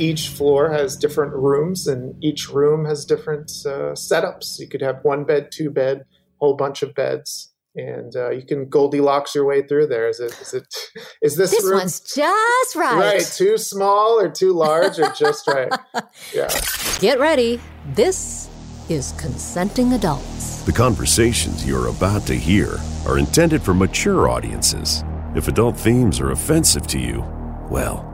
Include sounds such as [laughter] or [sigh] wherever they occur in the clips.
each floor has different rooms, and each room has different uh, setups. You could have one bed, two bed, whole bunch of beds, and uh, you can Goldilocks your way through there. Is it? Is it? [laughs] Is this? This room, one's just right. right? Too small or too large or just right? [laughs] Yeah. Get ready. This is consenting adults. The conversations you're about to hear are intended for mature audiences. If adult themes are offensive to you, well,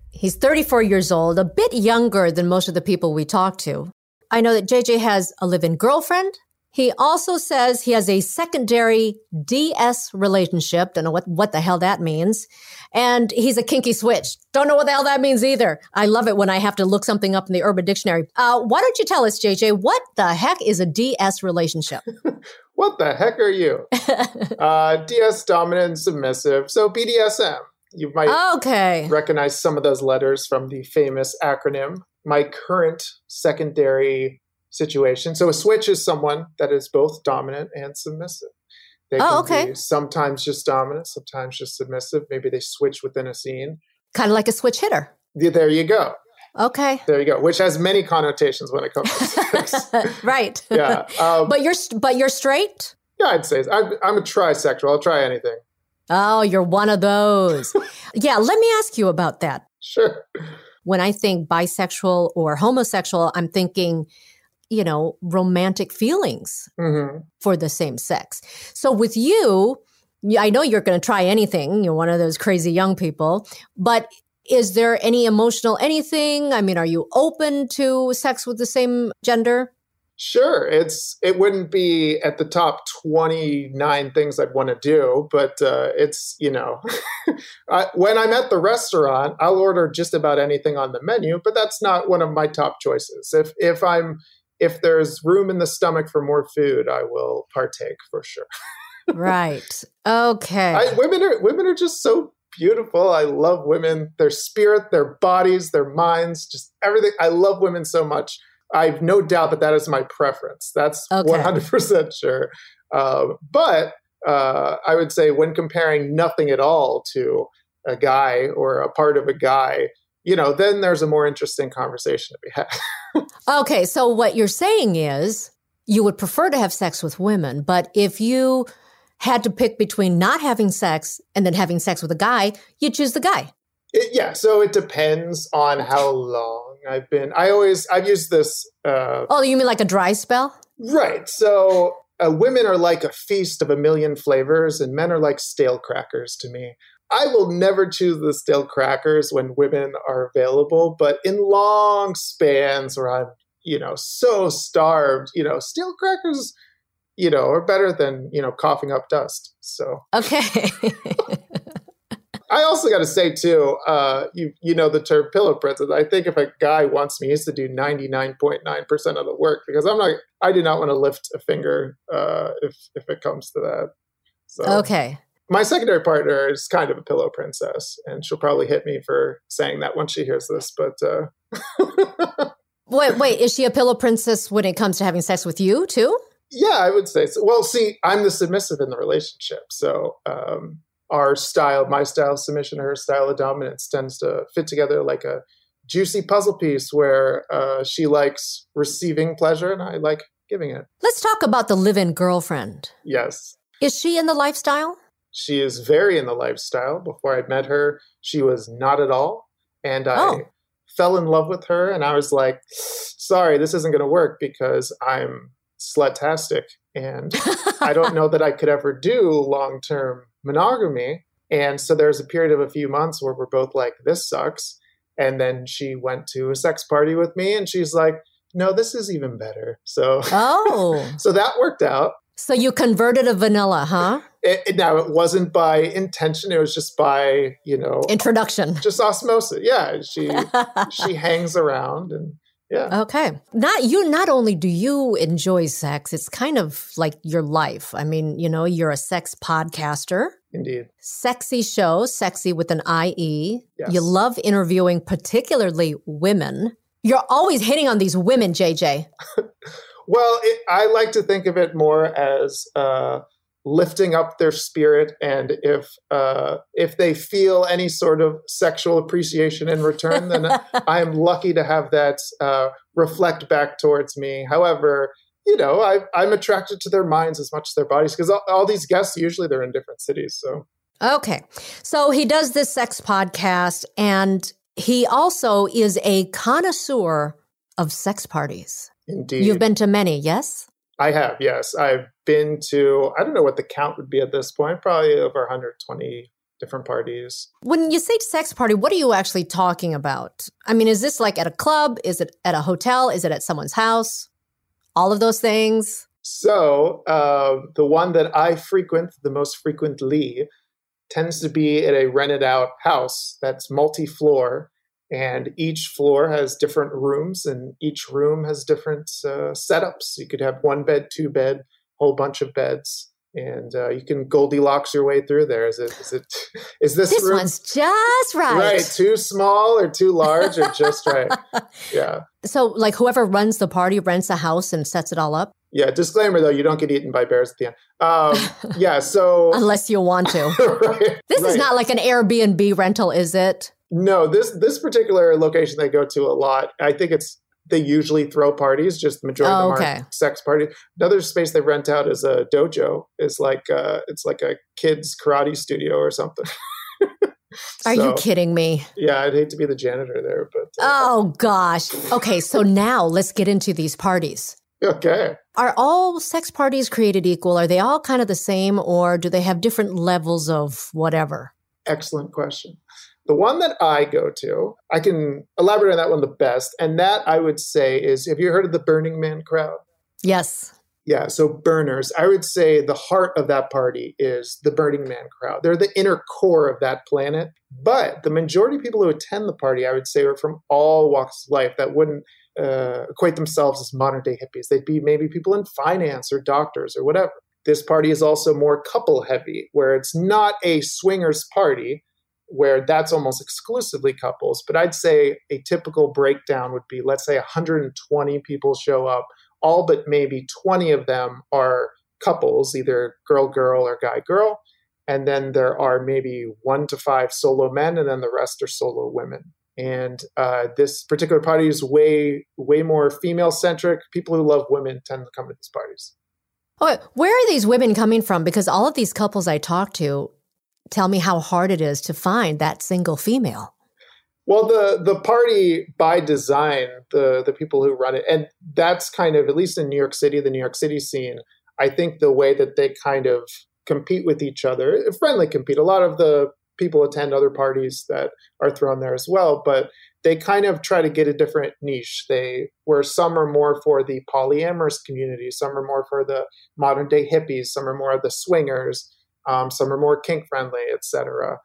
He's 34 years old, a bit younger than most of the people we talk to. I know that JJ has a live in girlfriend. He also says he has a secondary DS relationship. Don't know what, what the hell that means. And he's a kinky switch. Don't know what the hell that means either. I love it when I have to look something up in the Urban Dictionary. Uh, why don't you tell us, JJ, what the heck is a DS relationship? [laughs] What the heck are you? [laughs] uh, DS dominant and submissive. So BDSM. You might Okay. recognize some of those letters from the famous acronym. My current secondary situation. So a switch is someone that is both dominant and submissive. They Oh, can okay. be sometimes just dominant, sometimes just submissive. Maybe they switch within a scene. Kind of like a switch hitter. There you go. Okay. There you go. Which has many connotations when it comes to sex. [laughs] right. yeah. [laughs] Um, But you're but you're straight. yeah, I'd say I'm, I'm a trisexual. I'll try anything. Oh, you're one of those. [laughs] yeah, let me ask you about that. Sure. When I think bisexual or homosexual, I'm thinking, you know, romantic feelings hmm for the same sex. So with you, I know you're going to try anything. You're one of those crazy young people, but is there any emotional anything? I mean, are you open to sex with the same gender? Sure, it's it wouldn't be at the top twenty nine things I'd want to do, but uh, it's you know, [laughs] I, when I'm at the restaurant, I'll order just about anything on the menu, but that's not one of my top choices. If if I'm if there's room in the stomach for more food, I will partake for sure. right. [laughs] Okay. I, women are women are just so beautiful. I love women, their spirit, their bodies, their minds, just everything. I love women so much. I've no doubt that that is my preference. That's Okay. one hundred percent sure. Um, but uh, I would say when comparing nothing at all to a guy or a part of a guy, you know, then there's a more interesting conversation to be had. [laughs] Okay, so what you're saying is you would prefer to have sex with women, but if you had to pick between not having sex and then having sex with a guy, you choose the guy. It, yeah, so it depends on how long I've been. I always I've used this uh, Oh, you mean like a dry spell? Right. So uh, women are like a feast of a million flavors, and men are like stale crackers to me. I will never choose the stale crackers when women are available, but in long spans where I'm, you know, so starved, you know, stale crackers, you know, are better than, you know, coughing up dust. So Okay. [laughs] I also got to say too, uh, you you know the term pillow princess. I think if a guy wants me, he has to do ninety nine point nine percent of the work because I'm not. I do not want to lift a finger uh, if if it comes to that. So okay. my secondary partner is kind of a pillow princess, and she'll probably hit me for saying that once she hears this. But uh, [laughs] Wait, wait, is she a pillow princess when it comes to having sex with you too? yeah, I would say so. Well, see, I'm the submissive in the relationship, so um, our style, my style of submission, her style of dominance, tends to fit together like a juicy puzzle piece where uh, she likes receiving pleasure and I like giving it. Let's talk about the live-in girlfriend. Yes. Is she in the lifestyle? She is very in the lifestyle. Before I met her, she was not at all. And I Oh. fell in love with her, and I was like, sorry, this isn't going to work because I'm slutastic. And [laughs] I don't know that I could ever do long term monogamy. And so there's a period of a few months where we're both like, this sucks. And then she went to a sex party with me, and she's like, no, this is even better. So. Oh. [laughs] So that worked out. So you converted a vanilla, huh? It, it- now it wasn't by intention; it was just by you know Introduction. just osmosis. Yeah, she [laughs] she hangs around and yeah. Okay. Not you not only do you enjoy sex, it's kind of like your life. I mean, you know, you're a sex podcaster. Indeed. Sexy show, sexy with an IE. Yes. You love interviewing particularly women. You're always hitting on these women, JJ. [laughs] Well, it, I like to think of it more as uh, lifting up their spirit, and if uh, if they feel any sort of sexual appreciation in return, then [laughs] I am lucky to have that uh, reflect back towards me. However, you know, I, I'm attracted to their minds as much as their bodies because all, all these guests usually they're in different cities. So Okay. So he does this sex podcast and he also is a connoisseur of sex parties. indeed, You've been to many, yes? I have, yes. I've been to, I don't know what the count would be at this point, probably over 120 different parties. When you say sex party, what are you actually talking about? I mean, is this like at a club? Is it at a hotel? Is it at someone's house? All of those things? So, uh, the one that I frequent the most frequently tends to be at a rented out house that's multi floor. And each floor has different rooms, and each room has different uh, setups. You could have one bed, two bed, whole bunch of beds, and uh, you can Goldilocks your way through there. Is it? Is it? [laughs] Is this, This room one's just right. right? Too small or too large or just right? [laughs] Yeah. So, like, whoever runs the party rents a house and sets it all up, Yeah, disclaimer though, you don't get eaten by bears at the end. Um, [laughs] yeah, so unless you want to. right, This is not like an Airbnb rental, is it? no this this particular location they go to a lot. I think it's they usually throw parties. Just the majority Oh, of them okay. are sex parties. Another space they rent out is a dojo. Is like uh, it's like a kids karate studio or something. [laughs] Are you kidding me? Yeah, I'd hate to be the janitor there, but uh, Oh, gosh. Okay, so now let's get into these parties. okay. Are all sex parties created equal? Are they all kind of the same, or do they have different levels of whatever? Excellent question. The one that I go to, I can elaborate on that one the best, and that I would say is: Have you heard of the Burning Man crowd? Yes. Yeah, so burners. I would say the heart of that party is the Burning Man crowd. They're the inner core of that planet. But the majority of people who attend the party, I would say, are from all walks of life that wouldn't uh, equate themselves as modern day hippies. They'd be maybe people in finance or doctors or whatever. This party is also more couple heavy, where it's not a swingers party, where that's almost exclusively couples. But I'd say a typical breakdown would be let's say 120 people show up all but maybe 20 of them are couples, either girl girl or guy girl. And then there are maybe one to five solo men, and then the rest are solo women. And uh, this particular party is way, way more female centric. People who love women tend to come to these parties. Oh, where are these women coming from? Because all of these couples I talk to tell me how hard it is to find that single female. Well, the the party by design, the the people who run it, and that's kind of at least in New York City, the New York City scene. I think the way that they kind of compete with each other, friendly compete. A lot of the people attend other parties that are thrown there as well, but they kind of try to get a different niche. They where some are more for the polyamorous community, some are more for the modern day hippies, some are more of the swingers, um, some are more kink friendly, etc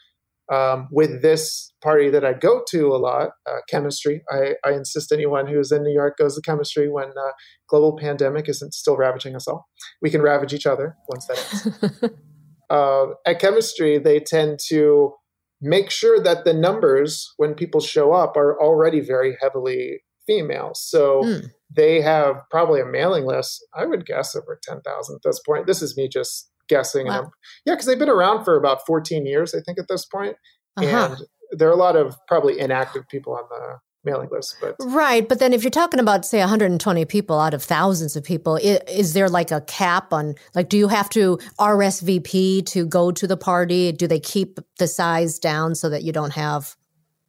um, with this party that I go to a lot, uh, chemistry. I, I insist anyone who's in New York goes to chemistry when uh, global pandemic isn't still ravaging us all. We can ravage each other once that ends. [laughs] uh, at chemistry, they tend to make sure that the numbers when people show up are already very heavily female. So Hmm. they have probably a mailing list. I would guess over ten thousand at this point. This is me just guessing. Wow. Yeah, because they've been around for about fourteen years, I think, at this point. Uh-huh. And there are a lot of probably inactive people on the mailing list. But Right. But then if you're talking about, say, 120 people out of thousands of people, is, is there like a cap on, like, do you have to RSVP to go to the party? Do they keep the size down so that you don't have?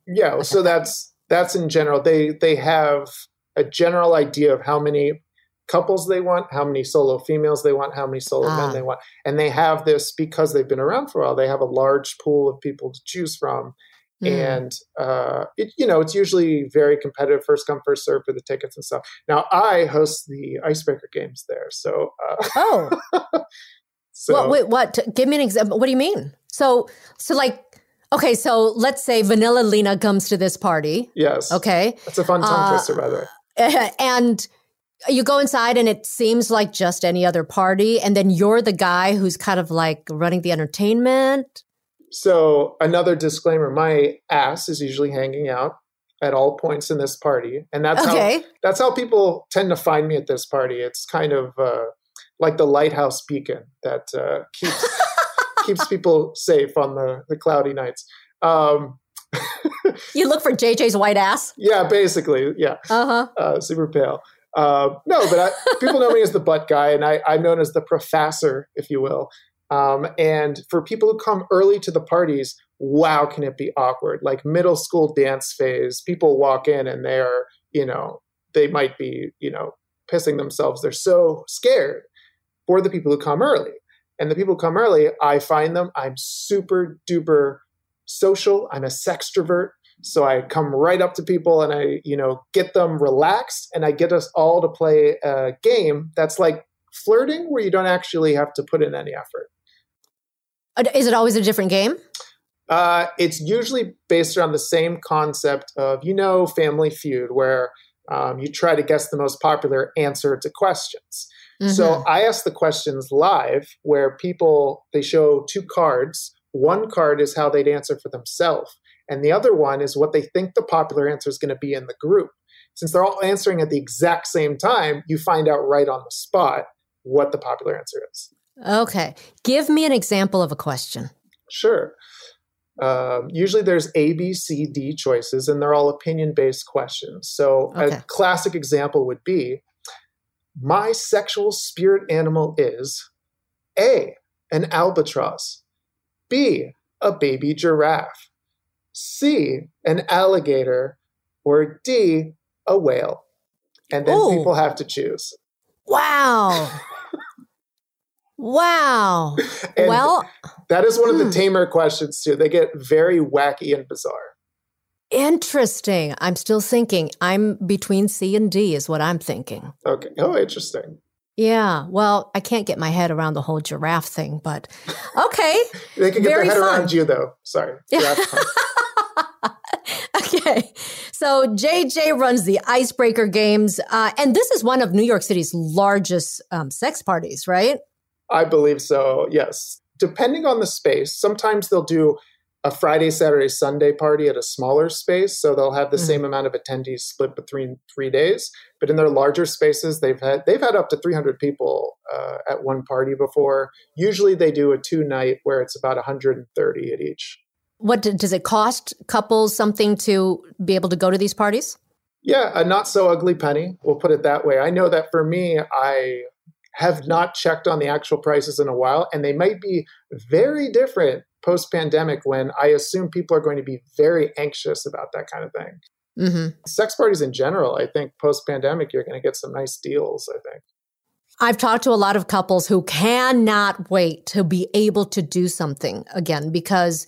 yeah, so that's that's in general. They they have a general idea of how many couples they want, how many solo females they want, how many solo Ah. men they want. And they have this because they've been around for a while, they have a large pool of people to choose from. Mm. And uh, it, you know, it's usually very competitive, first come, first serve for the tickets and stuff. Now, I host the icebreaker games there, so uh, oh, [laughs] so well, wait, what? Give me an example. What do you mean? So, so like, okay, so let's say Vanilla Lena comes to this party. Yes. Okay, that's a fun tongue uh, twister, by the way. [laughs] And you go inside and it seems like just any other party and then you're the guy who's kind of like running the entertainment? So another disclaimer my ass is usually hanging out at all points in this party and that's okay. how that's how people tend to find me at this party. It's kind of uh, like the lighthouse beacon that uh, keeps [laughs] keeps people safe on the, the cloudy nights. Um, you look for jj's white ass? [laughs] Yeah basically yeah. Uh-huh. Uh, super pale uh, no, but I, people know me as the butt guy, and I, am known as the professor, if you will. Um, and for people who come early to the parties, wow, can it be awkward? Like middle school dance phase, people walk in and they're, you know, they might be, you know, pissing themselves. They're so scared for the people who come early. And the people who come early, I find them, I'm super duper social. I'm a sextrovert. So I come right up to people and I, you know, get them relaxed and I get us all to play a game that's like flirting where you don't actually have to put in any effort. Uh, is it always a different game? Uh, it's usually based around the same concept of, you know, Family Feud, where um, you try to guess the most popular answer to questions. Mm-hmm. So I ask the questions live where people, they show two cards. One card is how they'd answer for themselves. And the other one is what they think the popular answer is going to be in the group. Since they're all answering at the exact same time, you find out right on the spot what the popular answer is. Okay. Give me an example of a question. Sure. Um, usually there's A, B, C, D choices, and they're all opinion based questions. So okay. a classic example would be My sexual spirit animal is A, an albatross, B, a baby giraffe, C, an alligator, or D, a whale. And then Ooh. people have to choose. Wow. wow. [laughs] well, that is one of the hmm. tamer questions too. They get very wacky and bizarre. Interesting. I'm still thinking. I'm between C and D, is what I'm thinking. Okay. Oh, interesting. Yeah. Well, I can't get my head around the whole giraffe thing, but okay. [laughs] they can get Very their head fun. around you, though. Sorry. [laughs] okay. So JJ runs the Icebreaker Games, uh, and this is one of New York City's largest um, sex parties, right? I believe so. Yes. Depending on the space, sometimes they'll do a Friday, Saturday, Sunday party at a smaller space, so they'll have the mm-hmm. same amount of attendees split between three days. But in their larger spaces, they've had they've had up to 300 people uh, at one party before. Usually, they do a two night where it's about 130 at each. What does it cost couples something to be able to go to these parties? Yeah, a not so ugly penny. We'll put it that way. I know that for me, I have not checked on the actual prices in a while, and they might be very different post pandemic when I assume people are going to be very anxious about that kind of thing. Mm-hmm. Sex parties in general, I think post pandemic, you're going to get some nice deals, I think. I've talked to a lot of couples who cannot wait to be able to do something again because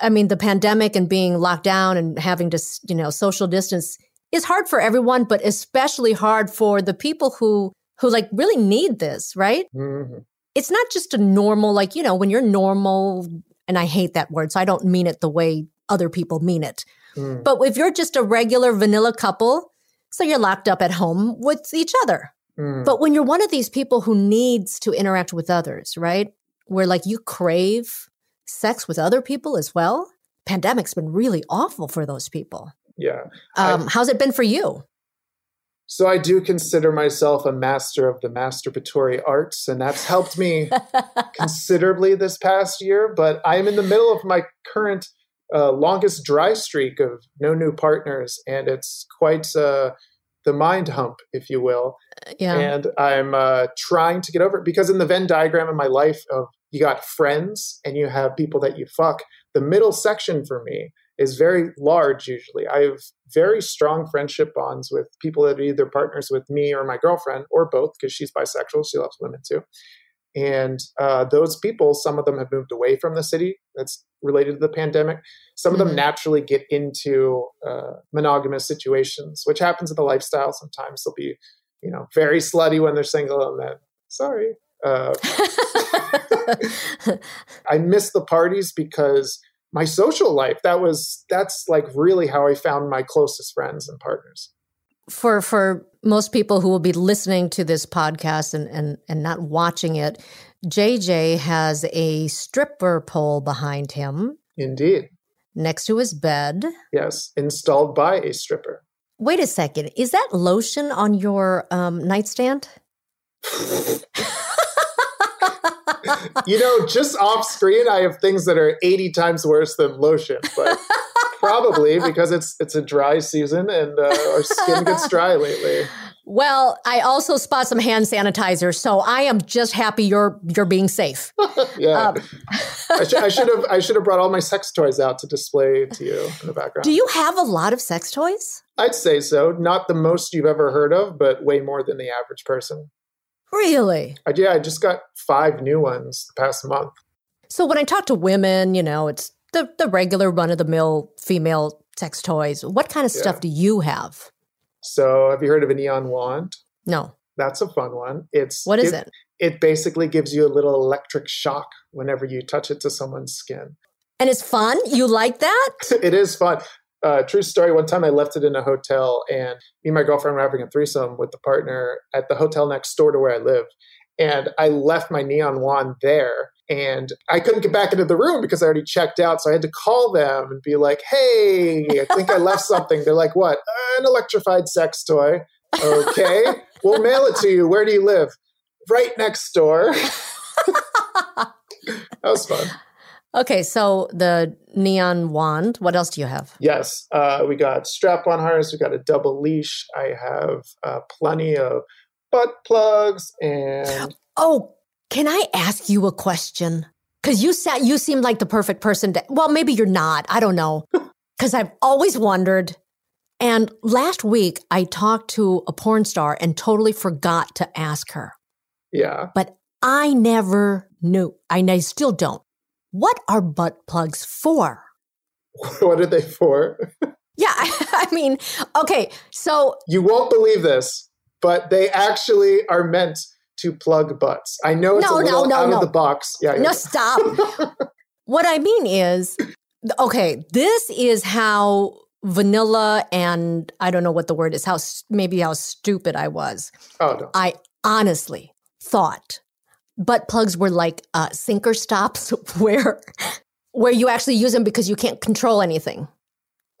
I mean, the pandemic and being locked down and having to, you know, social distance is hard for everyone, but especially hard for the people who who like really need this, right? Mm-hmm. It's not just a normal, like, you know, when you're normal, and I hate that word, so I don't mean it the way other people mean it. Mm. But if you're just a regular vanilla couple, so you're locked up at home with each other. Mm. But when you're one of these people who needs to interact with others, right? Where like you crave sex with other people as well, pandemic's been really awful for those people. Yeah. Um, I, how's it been for you? So I do consider myself a master of the masturbatory arts, and that's helped me [laughs] considerably this past year. But I'm in the middle of my current uh, longest dry streak of no new partners, and it's quite uh, the mind hump, if you will. Uh, yeah. And I'm uh, trying to get over it because in the Venn diagram of my life of you got friends and you have people that you fuck. The middle section for me is very large usually. I have very strong friendship bonds with people that are either partners with me or my girlfriend or both because she's bisexual. She loves women too. And uh, those people, some of them have moved away from the city. That's related to the pandemic. Some of them Mhm. naturally get into uh, monogamous situations, which happens in the lifestyle. Sometimes they'll be, you know, very slutty when they're single, and then sorry. Uh, [laughs] I miss the parties because my social life that was that's like really how I found my closest friends and partners. for for most people who will be listening to this podcast and and and not watching it, JJ has a stripper pole behind him Indeed. next to his bed. Yes, installed by a stripper. Wait a second, is that lotion on your um, nightstand? [laughs] You know, just off screen, I have things that are 80 times worse than lotion, but [laughs] probably because it's it's a dry season and uh, our skin gets dry lately. Well, I also spot some hand sanitizer, so I am just happy you're you're being safe. [laughs] Yeah, Um, I, should, I [laughs] should have I should have brought all my sex toys out to display to you in the background. Do you have a lot of sex toys? I'd say so. Not the most you've ever heard of, but way more than the average person. Really? I, yeah, I just got five new ones the past month. So when I talk to women, you know, it's the the regular run of the mill female sex toys. What kind of Yeah. stuff do you have? So, have you heard of a neon wand? No. That's a fun one. It's What is it? It basically gives you a little electric shock whenever you touch it to someone's skin. And it's fun? You like that? [laughs] it is fun. Uh, true story. One time I left it in a hotel, and me and my girlfriend were having a threesome with the partner at the hotel next door to where I live. And I left my neon wand there, and I couldn't get back into the room because I already checked out. So I had to call them and be like, "Hey, I think I left something." They're like, "What? An electrified sex toy." Okay, we'll mail it to you. Where do you live? Right next door. [laughs] that was fun. Okay, so the neon wand. What else do you have? Yes, uh, we got strap-on harness. We got a double leash. I have uh, plenty of butt plugs and Oh, can I ask you a question? Because you sat, you seem like the perfect person to. Well, maybe you're not. I don't know. [laughs] Because I've always wondered. And last week, I talked to a porn star and totally forgot to ask her. yeah. But I never knew. I, I still don't. What are butt plugs for? [laughs] what are they for? Yeah, I, [laughs] I mean, okay, so You won't believe this, but they actually are meant to plug butts. I know it's No, a little no, out no. of the box. Yeah, yeah. no, stop. [laughs] what I mean is, okay, this is how vanilla and I don't know what the word is, how maybe how stupid I was. Oh no. I honestly thought butt plugs were like uh, sinker stops [laughs] where where you actually use them because you can't control anything.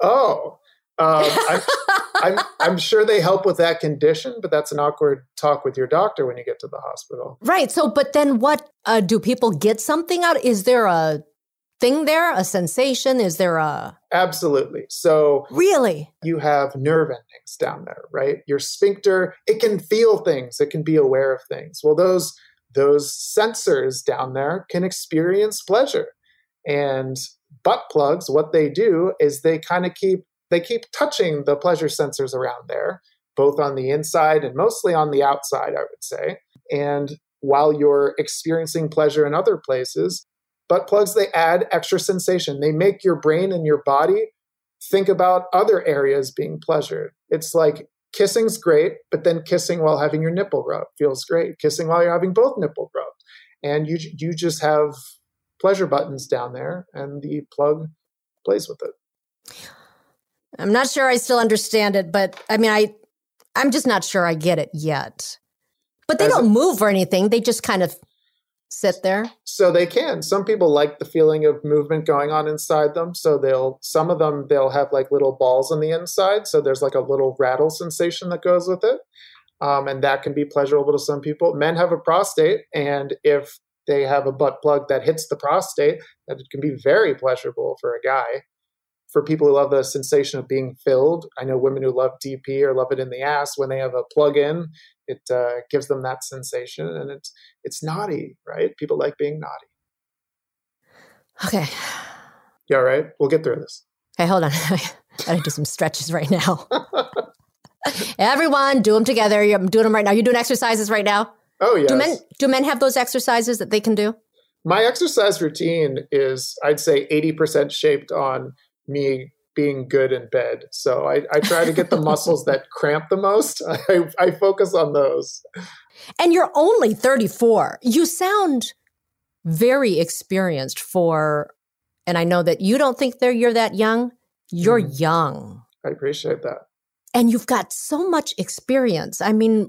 Oh. Um, I'm, [laughs] I'm, I'm sure they help with that condition, but that's an awkward talk with your doctor when you get to the hospital. Right. So, but then what uh, do people get something out? Is there a thing there, a sensation? Is there a Absolutely. So really? you have nerve endings down there, right? Your sphincter, it can feel things, it can be aware of things. Well, those those sensors down there can experience pleasure. And butt plugs, what they do is they kind of keep they keep touching the pleasure sensors around there, both on the inside and mostly on the outside, I would say. And while you're experiencing pleasure in other places, butt plugs they add extra sensation. They make your brain and your body think about other areas being pleasured. It's like kissing's great, but then kissing while having your nipple rubbed feels great. Kissing while you're having both nipple rubbed, and you you just have pleasure buttons down there, and the plug plays with it. I'm not sure I still understand it, but I mean, I, I'm just not sure I get it yet. But they As don't move or anything. They just kind of sit there. So they can. Some people like the feeling of movement going on inside them. So they'll some of them they'll have like little balls on the inside. So there's like a little rattle sensation that goes with it. Um, and that can be pleasurable to some people. Men have a prostate, and if they have a butt plug that hits the prostate, that it can be very pleasurable for a guy. For people who love the sensation of being filled, I know women who love DP or love it in the ass when they have a plug in. It uh, gives them that sensation, and it's it's naughty, right? People like being naughty. Okay. You all right? We'll get through this. Hey, hold on. [laughs] I gotta do some stretches right now. [laughs] Everyone, do them together. I'm doing them right now. You're doing exercises right now. Oh yes. Do men do men have those exercises that they can do? My exercise routine is, I'd say, 80% shaped on me being good in bed. So I, I try to get the [laughs] muscles that cramp the most. [laughs] I, I focus on those. And you're only 34. You sound very experienced for, and I know that you don't think that you're that young. You're Mhm. young. I appreciate that. And you've got so much experience. I mean,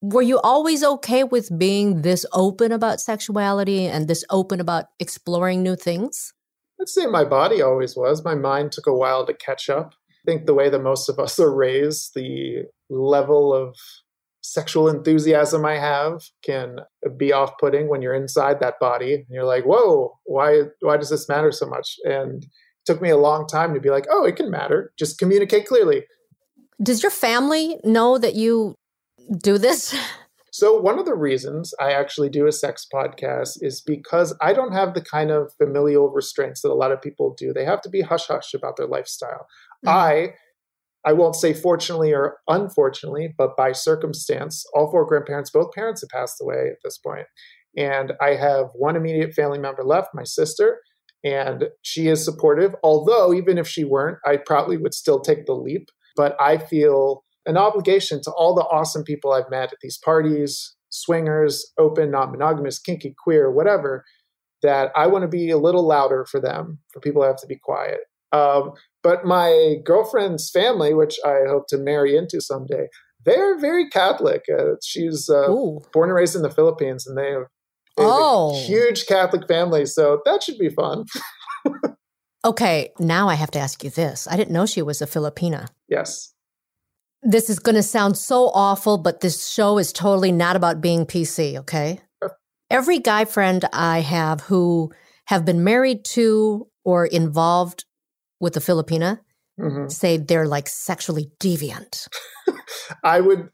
were you always okay with being this open about sexuality and this open about exploring new things? I'd say my body always was. My mind took a while to catch up. I think the way that most of us [laughs] are raised, the level of sexual enthusiasm I have can be off putting when you're inside that body. And you're like, whoa, why, why does this matter so much? And it took me a long time to be like, oh, it can matter. Just communicate clearly. Does your family know that you do this? [laughs] So, one of the reasons I actually do a sex podcast is because I don't have the kind of familial restraints that a lot of people do. They have to be hush hush about their lifestyle. Mm-hmm. I I won't say fortunately or unfortunately, but by circumstance, all four grandparents, both parents have passed away at this point. And I have one immediate family member left, my sister, and she is supportive. Although, even if she weren't, I probably would still take the leap. But I feel an obligation to all the awesome people I've met at these parties, swingers, open, non monogamous, kinky, queer, whatever, that I want to be a little louder for them, for people who have to be quiet. Um, but my girlfriend's family, which I hope to marry into someday, they're very Catholic. Uh, she's uh, born and raised in the Philippines, and they have, they have Oh. a huge Catholic family, so that should be fun. [laughs] Okay, now I have to ask you this. I didn't know she was a Filipina. Yes. This is going to sound so awful, but this show is totally not about being PC, okay? Sure. Every guy friend I have who have been married to or involved with a Filipina hmm say they're like sexually deviant. [laughs] I would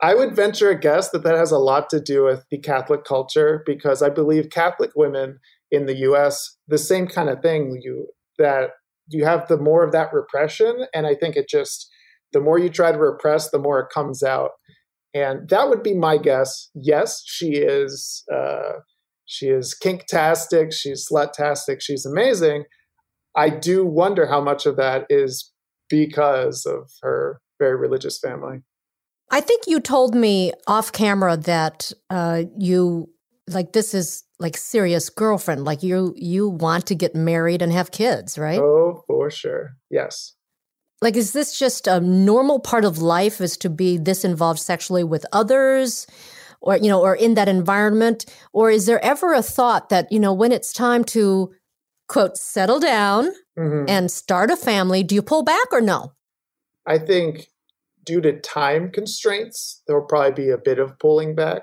I would venture a guess that that has a lot to do with the Catholic culture because I believe Catholic women in the US the same kind of thing you that you have the more of that repression and I think it just the more you try to repress the more it comes out and that would be my guess yes she is uh, she is kinktastic she's slutastic she's amazing I do wonder how much of that is because of her very religious family I think you told me off camera that uh, you like this is like serious girlfriend. Like you you want to get married and have kids, right? Oh, for sure. Yes. Like is this just a normal part of life is to be this involved sexually with others or you know or in that environment or is there ever a thought that you know when it's time to quote settle down Mhm. and start a family do you pull back or no? I think due to time constraints, there will probably be a bit of pulling back.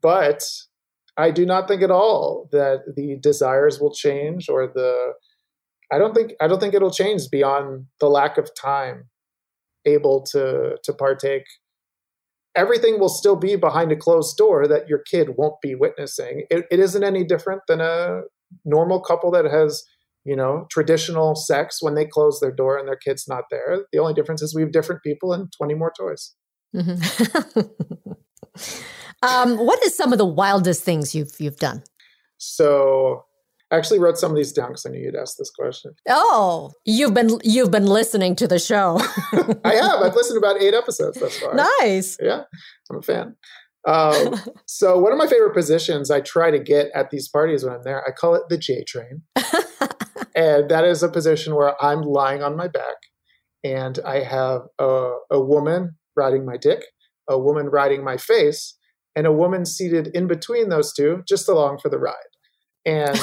But I do not think at all that the desires will change or the I don't think I don't think it'll change beyond the lack of time able to to partake. Everything will still be behind a closed door that your kid won't be witnessing. It, it isn't any different than a normal couple that has you know, traditional sex when they close their door and their kid's not there. The only difference is we have different people and 20 more toys. Mhm. [laughs] um, what is some of the wildest things you've you've done? So I actually wrote some of these down because I knew you'd ask this question. Oh, you've been you've been listening to the show. [laughs] I have. I've listened to about eight episodes thus far. nice. Yeah, I'm a fan. Um, [laughs] so one of my favorite positions I try to get at these parties when I'm there, I call it the J train. [laughs] and that is a position where I'm lying on my back and I have a, a woman riding my dick, a woman riding my face, and a woman seated in between those two, just along for the ride. And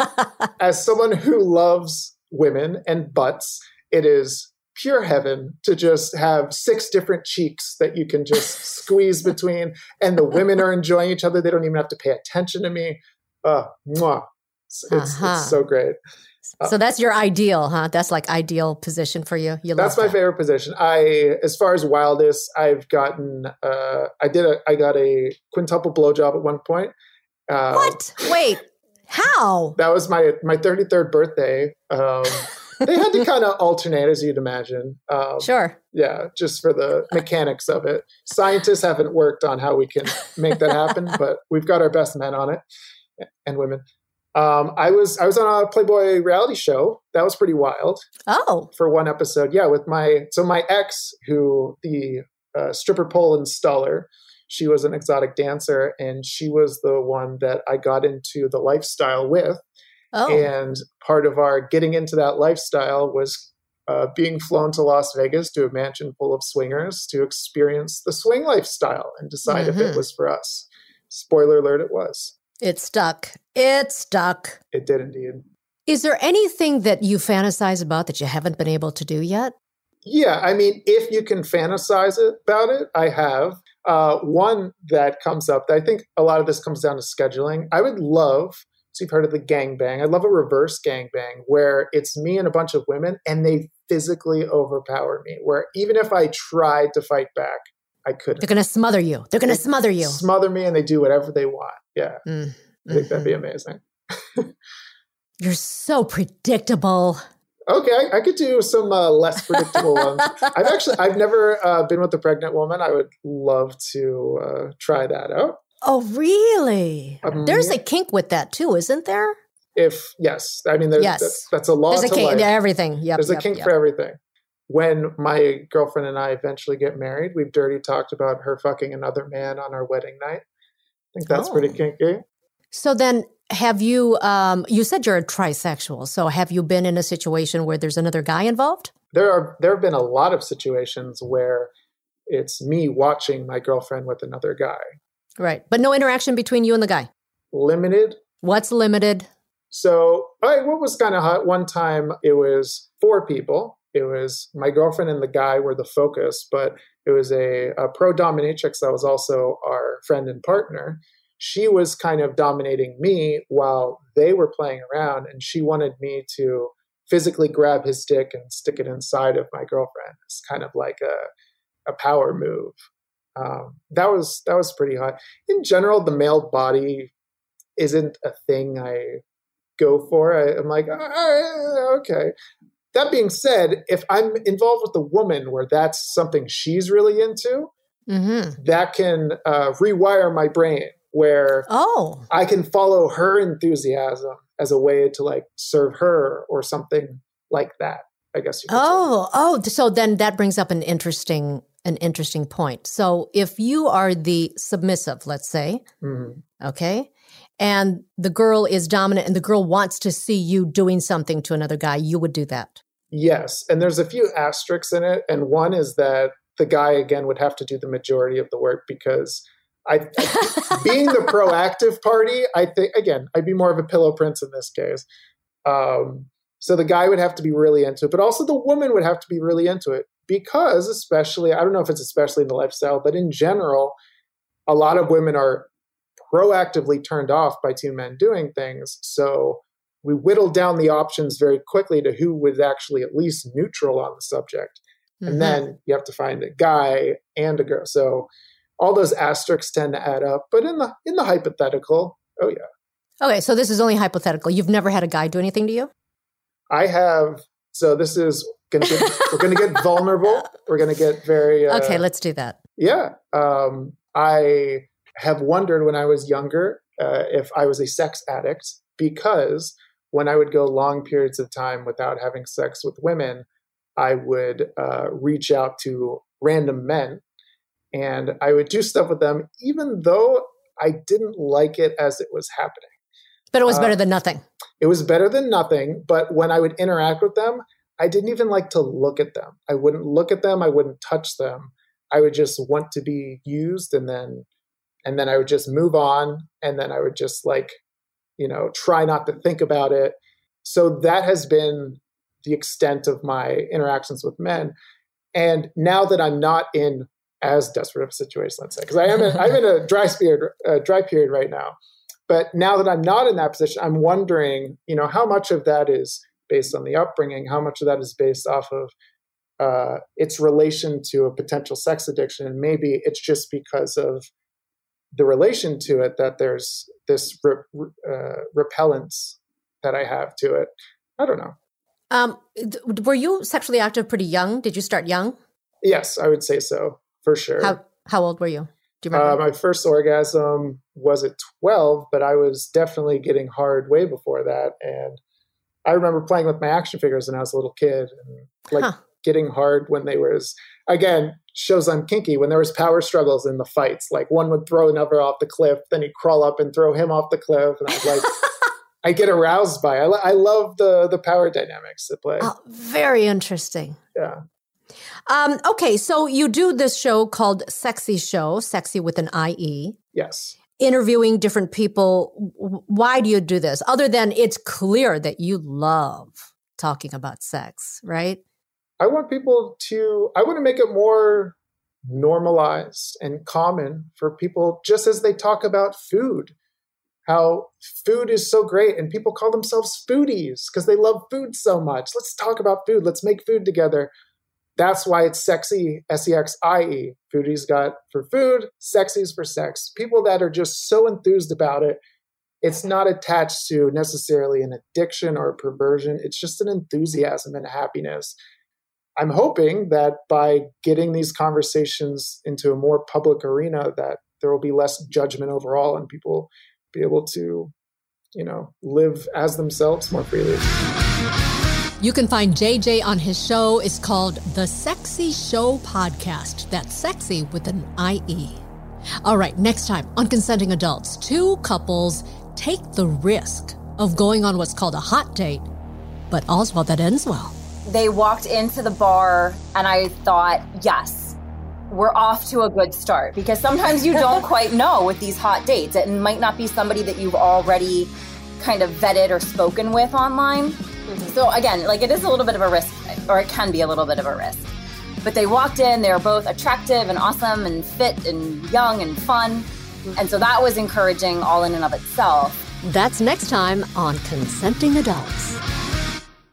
[laughs] as someone who loves women and butts, it is pure heaven to just have six different cheeks that you can just [laughs] squeeze between, and the women are enjoying each other. They don't even have to pay attention to me. Uh, mwah. It's, Uh-huh. it's so great. so that's your ideal, huh? That's like ideal position for you. You That's my that. favorite position. I, as far as wildest, I've gotten. Uh, I did a. I got a quintuple blowjob at one point. Uh, What? Wait, how? That was my my thirty third birthday. Um, [laughs] they had to kind of alternate, as you'd imagine. Um, Sure. Yeah, just for the mechanics of it. Scientists haven't worked on how we can make that happen, [laughs] but we've got our best men on it. and women. Um, I was I was on a Playboy reality show. That was pretty wild Oh, for one episode. Yeah, with my so my ex, who the uh, stripper pole installer, she was an exotic dancer, and she was the one that I got into the lifestyle with. oh, And part of our getting into that lifestyle was uh, being flown to Las Vegas to a mansion full of swingers to experience the swing lifestyle and decide if it Mhm. was for us. Spoiler alert, it was. it stuck. It stuck. It did indeed. Is there anything that you fantasize about that you haven't been able to do yet? Yeah, I mean, if you can fantasize about it, I have. Uh, one that comes up, I think a lot of this comes down to scheduling. I would love, so you've heard of the gangbang. I'd love a reverse gangbang where it's me and a bunch of women and they physically overpower me, where even if I tried to fight back, I couldn't. They're going to smother you. They're going to smother you. Smother me and they do whatever they want. Yeah, Mm, I think that'd be mhm. amazing. [laughs] You're so predictable. Okay, I could do some uh, less predictable ones. [laughs] I've actually, I've never uh, been with a pregnant woman. I would love to uh, try that out. Oh, really? Um, There's a kink with that too, isn't there? If yes, I mean, there's, Yes. that's, that's a law There's a to kink. life. Everything. Yep. there's a kink yep. for everything. When my girlfriend and I eventually get married, we've dirty talked about her fucking another man on our wedding night. I think that's pretty Oh. kinky. So then, have you? Um, you said you're a trisexual. So have you been in a situation where there's another guy involved? There are there have been a lot of situations where it's me watching my girlfriend with another guy. Right, but no interaction between you and the guy. Limited What's limited? So, right, what was kind of hot? One time it was four people. It was my girlfriend and the guy were the focus, but it was a, a pro dominatrix that was also our friend and partner. She was kind of dominating me while they were playing around, and she wanted me to physically grab his dick and stick it inside of my girlfriend. It's kind of like a, a power move. Um, that was that was pretty hot. In general, the male body isn't a thing I go for. I, I'm like, "Ah, okay. That being said, if I'm involved with a woman where that's something she's really into, Mm-hmm. that can uh, rewire my brain where Oh, I can follow her enthusiasm as a way to like serve her or something like that. I guess you could say. oh, oh. So then that brings up an interesting, an interesting point. So if you are the submissive, let's say, Mhm. okay, and the girl is dominant, and the girl wants to see you doing something to another guy, you would do that. Yes, and there's a few asterisks in it, and one is that the guy again would have to do the majority of the work because I, being the proactive party, I think again I'd be more of a pillow prince in this case. Um, so the guy would have to be really into it, but also the woman would have to be really into it because, especially, I don't know if it's especially in the lifestyle, but in general, a lot of women are proactively turned off by two men doing things. So we whittled down the options very quickly to who was actually at least neutral on the subject. Mhm. And then you have to find a guy and a girl. So all those asterisks tend to add up. But in the in the hypothetical, oh yeah. okay, so this is only hypothetical. You've never had a guy do anything to you? I have so this is gonna get [laughs] we're gonna get vulnerable. We're gonna get very uh, okay, let's do that. Yeah. Um, I have wondered when I was younger uh, if I was a sex addict because when I would go long periods of time without having sex with women, I would uh, reach out to random men and I would do stuff with them, even though I didn't like it as it was happening. But it was Uh, better than nothing. It was better than nothing, but when I would interact with them, I didn't even like to look at them. I wouldn't look at them, I wouldn't touch them. I would just want to be used and then and then I would just move on and then I would just like you know, try not to think about it. So that has been the extent of my interactions with men. And now that I'm not in as desperate of a situation, let's say, because I am in, I'm in a dry period, uh, dry period right now. But now that I'm not in that position, I'm wondering, you know, how much of that is based on the upbringing, how much of that is based off of uh, its relation to a potential sex addiction, and maybe it's just because of the relation to it that there's this re- uh, repellence that I have to it. I don't know. Um, were you sexually active pretty young? Did you start young? Yes, I would say so for sure. How how old were you? Do you remember? Uh, my first orgasm was at 12, but I was definitely getting hard way before that. And I remember playing with my action figures when I was a little kid and like Huh. getting hard when they was, again, shows I'm kinky, when there was power struggles in the fights. Like one would throw another off the cliff, then he'd crawl up and throw him off the cliff. And I was like, [laughs] I get aroused by it. I, I love the, the power dynamics at play. Oh, very interesting. Yeah. Um, okay, so you do this show called Sexy Show, Sexy with an IE, Yes. interviewing different people. Why do you do this? Other than it's clear that you love talking about sex, right? I want people to, I want to make it more normalized and common for people just as they talk about food. How food is so great and people call themselves foodies because they love food so much. Let's talk about food. Let's make food together. That's why it's sexie, S E X I E. Foodies got for food, sexie's for sex. People that are just so enthused about it. It's not attached to necessarily an addiction or a perversion. It's just an enthusiasm and happiness. I'm hoping that by getting these conversations into a more public arena, that there will be less judgment overall, and people be able to, you know, live as themselves more freely. You can find JJ on his show. It's called The Sexie Show Podcast. That's sexie with an IE. All right, next time on Consenting Adults, two couples take the risk of going on what's called a hot date, but all's well that ends well. They walked into the bar, and I thought, yes, we're off to a good start because sometimes you don't [laughs] quite know with these hot dates. It might not be somebody that you've already kind of vetted or spoken with online. Mm-hmm. So, again, like it is a little bit of a risk, or it can be a little bit of a risk. But they walked in, they were both attractive and awesome and fit and young and fun. Mm-hmm. And so that was encouraging all in and of itself. That's next time on Consenting Adults.